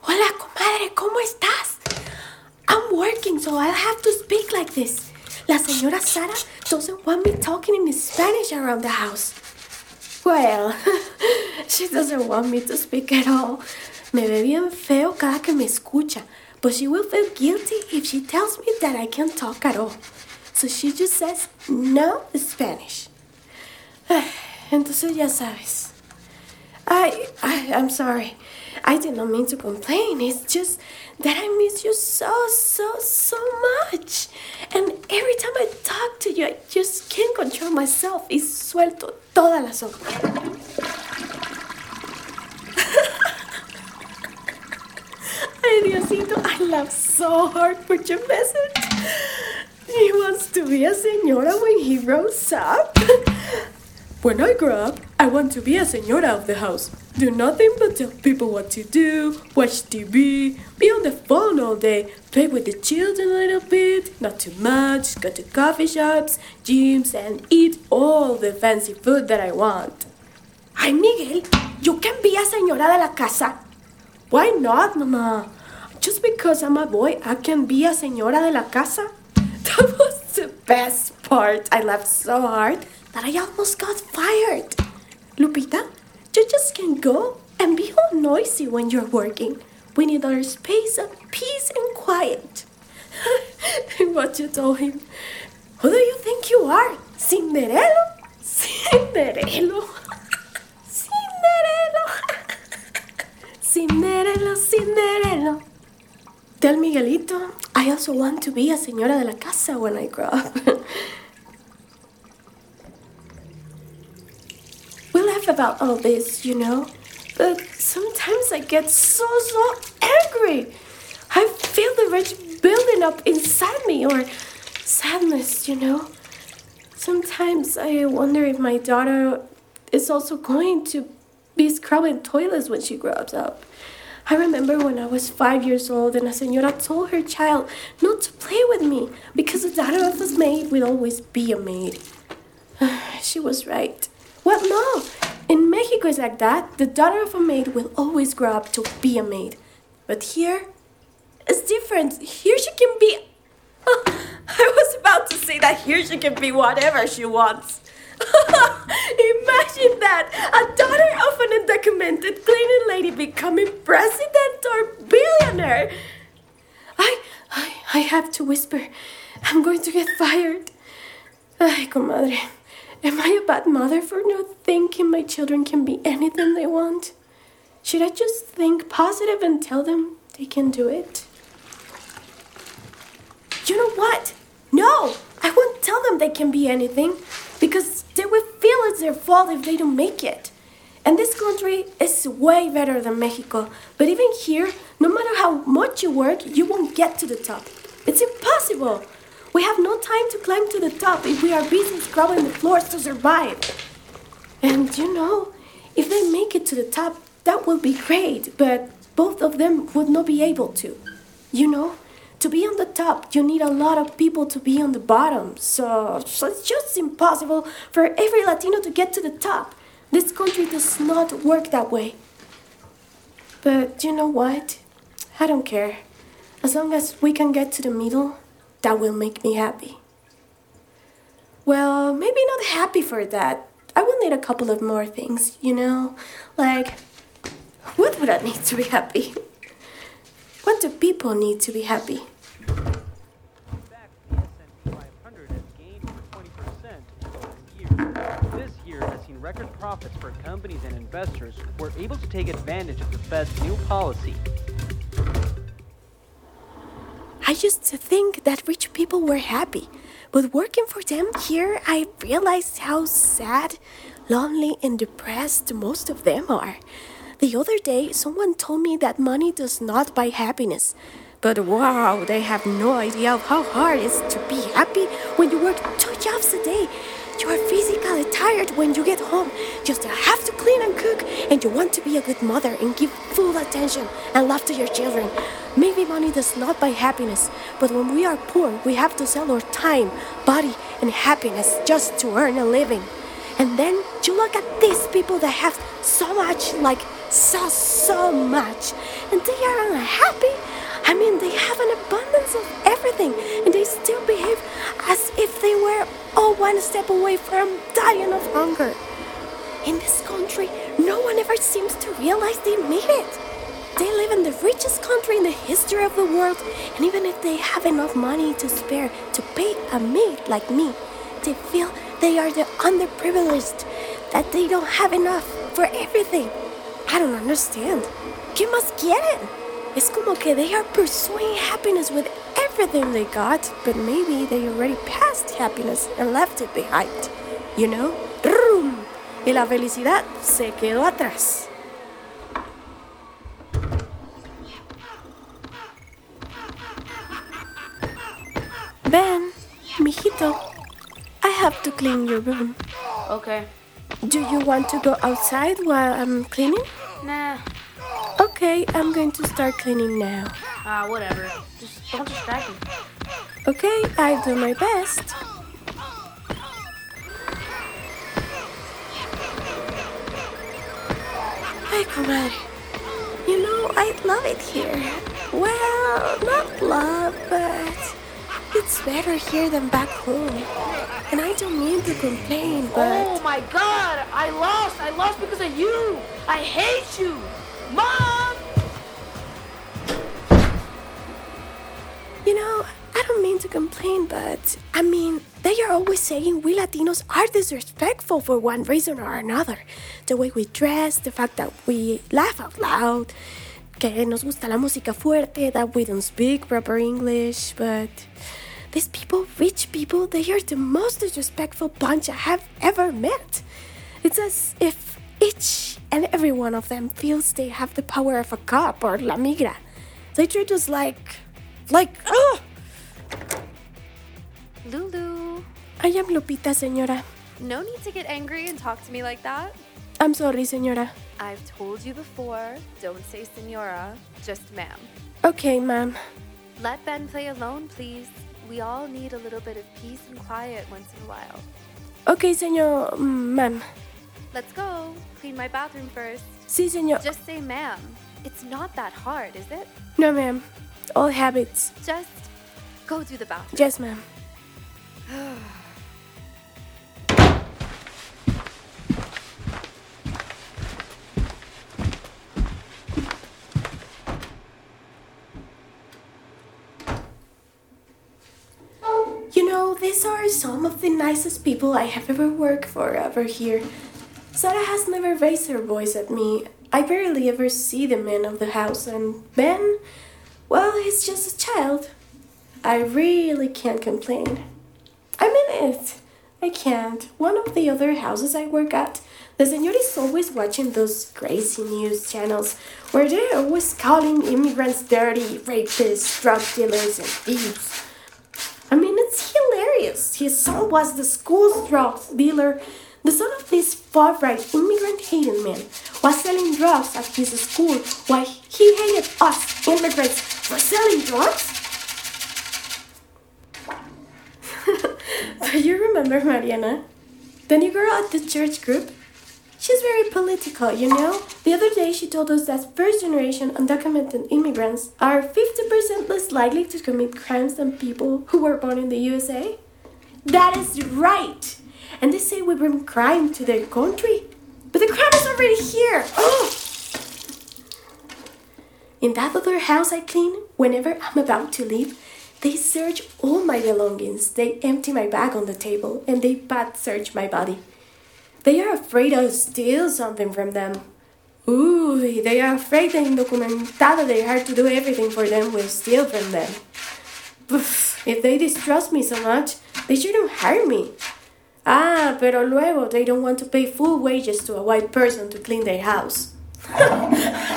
Hola, comadre, ¿cómo estás? I'm working, so I'll have to speak like this. La señora Sara doesn't want me talking in Spanish around the house. Well, she doesn't want me to speak at all. Me ve bien feo cada que me escucha, but she will feel guilty if she tells me that I can't talk at all. So she just says no Spanish. Entonces ya sabes. I, I, I'm sorry. I did not mean to complain. It's just that I miss you so, so, so much. And every time I talk to you, I just can't control myself y suelto toda la sopa. Ay, Diosito, I laughed so hard for your message. He wants to be a señora when he grows up. When I grow up, I want to be a señora of the house. Do nothing but tell people what to do, watch TV, be on the phone all day, play with the children a little bit, not too much, go to coffee shops, gyms, and eat all the fancy food that I want. Ay, Miguel, you can be a señora de la casa. Why not, Mama? Just because I'm a boy, I can be a señora de la casa? That was the best part. I laughed so hard that I almost got fired. Lupita, you just can't go and be all noisy when you're working. We need our space of peace and quiet. what you told him? Who do you think you are? Cinderello? Cinderello? Cinderello? Cinderello, Cinderello. Tell Miguelito, I also want to be a señora de la casa when I grow up. we about all this, you know, but sometimes I get so, so angry. I feel the rage building up inside me, or sadness, you know. Sometimes I wonder if my daughter is also going to be scrubbing toilets when she grows up. I remember when I was five years old and a señora told her child not to play with me because the daughter of a maid will always be a maid. she was right. Well, no. In Mexico, it's like that. The daughter of a maid will always grow up to be a maid. But here, it's different. Here she can be. I was about to say that here she can be whatever she wants. Imagine that a daughter of an undocumented cleaning lady becoming president or billionaire. I, I, I have to whisper. I'm going to get fired. Ay, comadre. Am I a bad mother for not thinking my children can be anything they want? Should I just think positive and tell them they can do it? You know what? No! I won't tell them they can be anything because they will feel it's their fault if they don't make it. And this country is way better than Mexico. But even here, no matter how much you work, you won't get to the top. It's impossible. We have no time to climb to the top if we are busy scrubbing the floors to survive. And you know, if they make it to the top, that would be great, but both of them would not be able to. You know, to be on the top, you need a lot of people to be on the bottom. So, so it's just impossible for every Latino to get to the top. This country does not work that way. But you know what? I don't care. As long as we can get to the middle, that will make me happy. Well, maybe not happy for that. I will need a couple of more things, you know? Like, what would I need to be happy? What do people need to be happy? fact, the S&P 500 has gained 20% over last year. This year has seen record profits for companies and investors who are able to take advantage of the Fed's new policy. I used to think that rich people were happy, but working for them here, I realized how sad, lonely, and depressed most of them are. The other day, someone told me that money does not buy happiness. But wow, they have no idea of how hard it is to be happy when you work two jobs a day. You are tired when you get home. Just have to clean and cook, and you want to be a good mother and give full attention and love to your children. Maybe money does not buy happiness, but when we are poor, we have to sell our time, body, and happiness just to earn a living. And then you look at these people that have so much, like so, so much, and they are unhappy. I mean, they have an abundance of everything, and they still behave as if they were all one step away from dying of hunger. In this country, no one ever seems to realize they made it. They live in the richest country in the history of the world, and even if they have enough money to spare to pay a maid like me, they feel they are the underprivileged, that they don't have enough for everything. I don't understand. You must get it. It's como que they are pursuing happiness with everything they got, but maybe they already passed happiness and left it behind. You know? Rum. Y la felicidad se quedó atrás. Ben, mijito, I have to clean your room. Okay. Do you want to go outside while I'm cleaning? Nah. Okay, I'm going to start cleaning now. Ah, whatever. Just don't distract me. Okay, I'll do my best. Hey, comadre. You know, I love it here. Well, not love, but it's better here than back home. And I don't mean to complain, but. Oh my god! I lost! I lost because of you! I hate you! Mom! You know, I don't mean to complain, but I mean, they are always saying we Latinos are disrespectful for one reason or another. The way we dress, the fact that we laugh out loud, que nos gusta la música fuerte, that we don't speak proper English, but these people, rich people, they are the most disrespectful bunch I have ever met. It's as if each and every one of them feels they have the power of a cop or la migra. They treat us like, like, ugh! Lulu, I am Lupita, señora. no need to get angry and talk to me like that. I'm sorry, señora. I've told you before, don't say senora, just ma'am. Okay, ma'am. Let Ben play alone, please. We all need a little bit of peace and quiet once in a while. Okay, señor, mm, ma'am. Let's go. Clean my bathroom first. Sí, señor. Just say ma'am. It's not that hard, is it? No, ma'am. All habits. Just go do the bathroom. Yes, ma'am. You know, these are some of the nicest people I have ever worked for over here. Sarah has never raised her voice at me. I barely ever see the man of the house, and Ben, well, he's just a child. I really can't complain. I mean it. I can't. One of the other houses I work at, the senor is always watching those crazy news channels where they're always calling immigrants dirty, rapists, drug dealers, and thieves. I mean, it's hilarious. His son was the school's drug dealer. The son of this far right immigrant hating man was selling drugs at his school while he hated us immigrants for selling drugs? Do you remember Mariana? The new girl at the church group? She's very political, you know? The other day she told us that first generation undocumented immigrants are 50% less likely to commit crimes than people who were born in the USA. That is right! And they say we bring crime to their country. But the crime is already here! Ugh. In that other house I clean, whenever I'm about to leave, they search all my belongings. They empty my bag on the table and they pat search my body. They are afraid I'll steal something from them. Ooh, they are afraid the indocumentada they hired to do everything for them will steal from them. Oof, if they distrust me so much, they shouldn't hire me. Ah, pero luego they don't want to pay full wages to a white person to clean their house.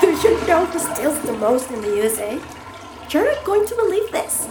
do you know who steals the most in the USA? You're not going to believe this.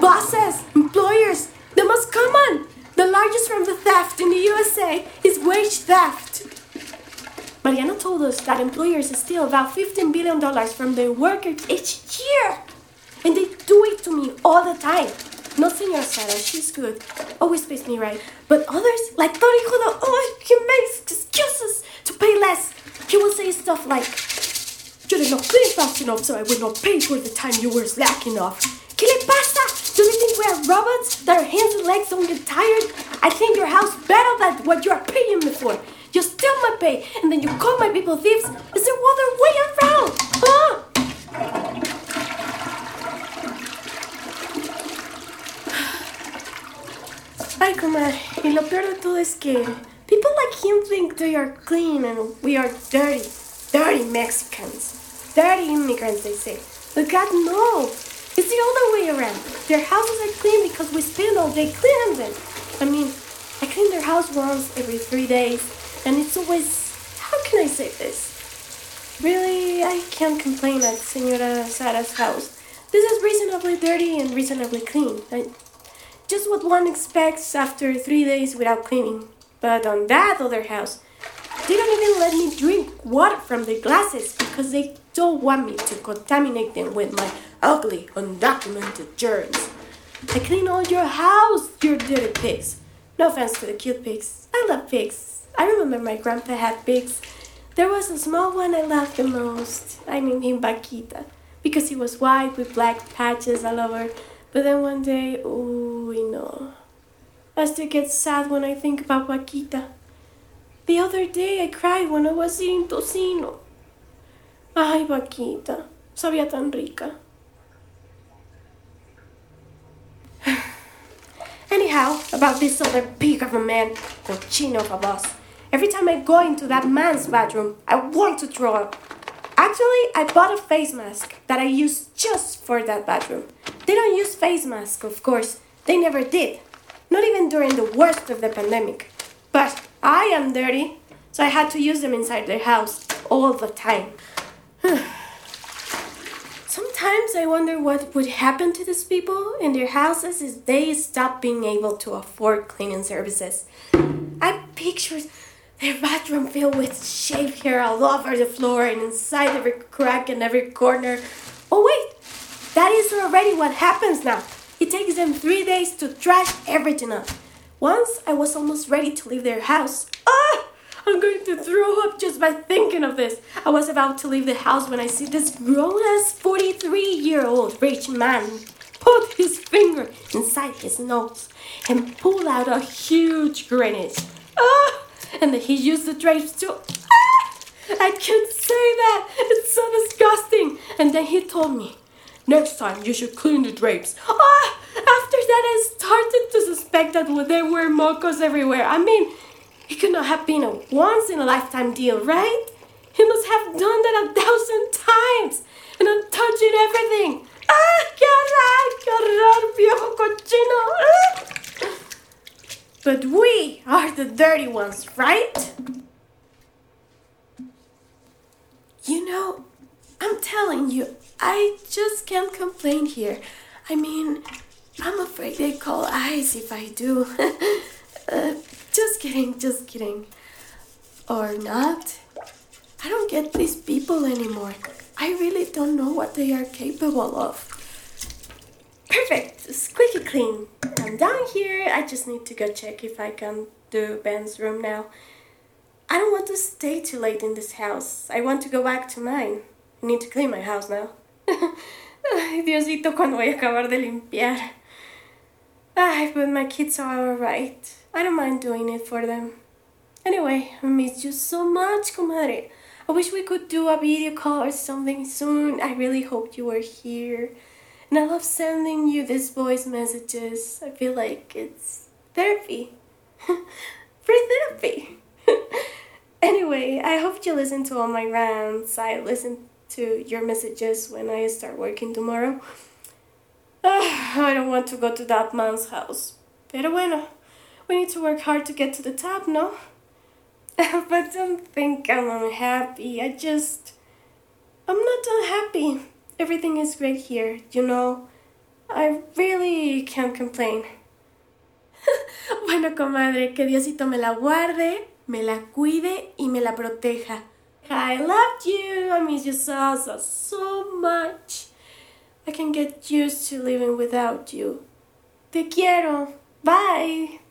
Bosses, employers, the most common, the largest from the theft in the USA is wage theft. Mariana told us that employers steal about $15 billion from their workers each year. And they do it to me all the time. No, Senora Sara, she's good. Always pays me right. But others, like Judo, oh, he makes excuses to pay less. He will say stuff like, You did not clean fast enough, so I will not pay for the time you were slacking off. ¿Qué le pasa? Do you think we are robots that our hands and legs don't get tired? I think your house better than what you are paying me for. You steal my pay, and then you call my people thieves. Is there other way around? Ay, comadre, y lo peor de todo es que people like him think they are clean and we are dirty. Dirty Mexicans. Dirty immigrants, they say. But God, no. It's the other way around. Their houses are clean because we spend all day cleaning them. I mean, I clean their house once every three days, and it's always. How can I say this? Really, I can't complain at Senora Sara's house. This is reasonably dirty and reasonably clean. I, just what one expects after three days without cleaning. But on that other house, they don't even let me drink water from their glasses because they don't want me to contaminate them with my ugly, undocumented germs. I clean all your house, you dirty pigs. No offense to the cute pigs. I love pigs. I remember my grandpa had pigs. There was a small one I loved the most. I named him Vaquita because he was white with black patches all over. But then one day, oh, you know. I still get sad when I think about Vaquita. The other day I cried when I was eating tocino. Ay, Vaquita, sabía tan rica. Anyhow, about this other pig of a man, cochino of a boss. Every time I go into that man's bathroom, I want to throw up. Actually, I bought a face mask that I use just for that bathroom. They don't use face masks, of course. They never did. Not even during the worst of the pandemic. But I am dirty, so I had to use them inside their house all the time. Sometimes I wonder what would happen to these people in their houses if they stopped being able to afford cleaning services. I picture their bathroom filled with shaved hair all over the floor and inside every crack and every corner. Oh, wait! That is already what happens now. It takes them three days to trash everything up. Once I was almost ready to leave their house. Ah! I'm going to throw up just by thinking of this. I was about to leave the house when I see this grown ass 43 year old rich man put his finger inside his nose and pull out a huge grenade. Ah! And then he used the drapes to. Ah! I can't say that. It's so disgusting. And then he told me, next time you should clean the drapes. Ah! After that, I started to suspect that there were mocos everywhere. I mean, it could not have been a once in a lifetime deal, right? He must have done that a thousand times. And I'm touching everything. ¡Ah! ¡Qué horror! ¡Qué horror, viejo cochino! Ah! But we are the dirty ones, right? You know, I'm telling you, I just can't complain here. I mean, I'm afraid they call ICE if I do. uh, just kidding, just kidding. Or not. I don't get these people anymore. I really don't know what they are capable of. Perfect, squeaky clean. I'm down here. I just need to go check if I can do Ben's room now. I don't want to stay too late in this house. I want to go back to mine. I need to clean my house now. Ay, Diosito, cuando voy a acabar de limpiar. Ay, but my kids are alright. I don't mind doing it for them. Anyway, I miss you so much, comadre. I wish we could do a video call or something soon. I really hoped you were here. And I love sending you these voice messages. I feel like it's therapy. Free therapy. anyway, I hope you listen to all my rants. I listen to your messages when I start working tomorrow. Ah, I don't want to go to that man's house. Pero bueno, we need to work hard to get to the top, no? but don't think I'm unhappy. I just. I'm not unhappy. Everything is great here, you know. I really can't complain. bueno, comadre, que Diosito me la guarde, me la cuide y me la proteja. I loved you. I miss you so, so, so much. I can get used to living without you. Te quiero. Bye.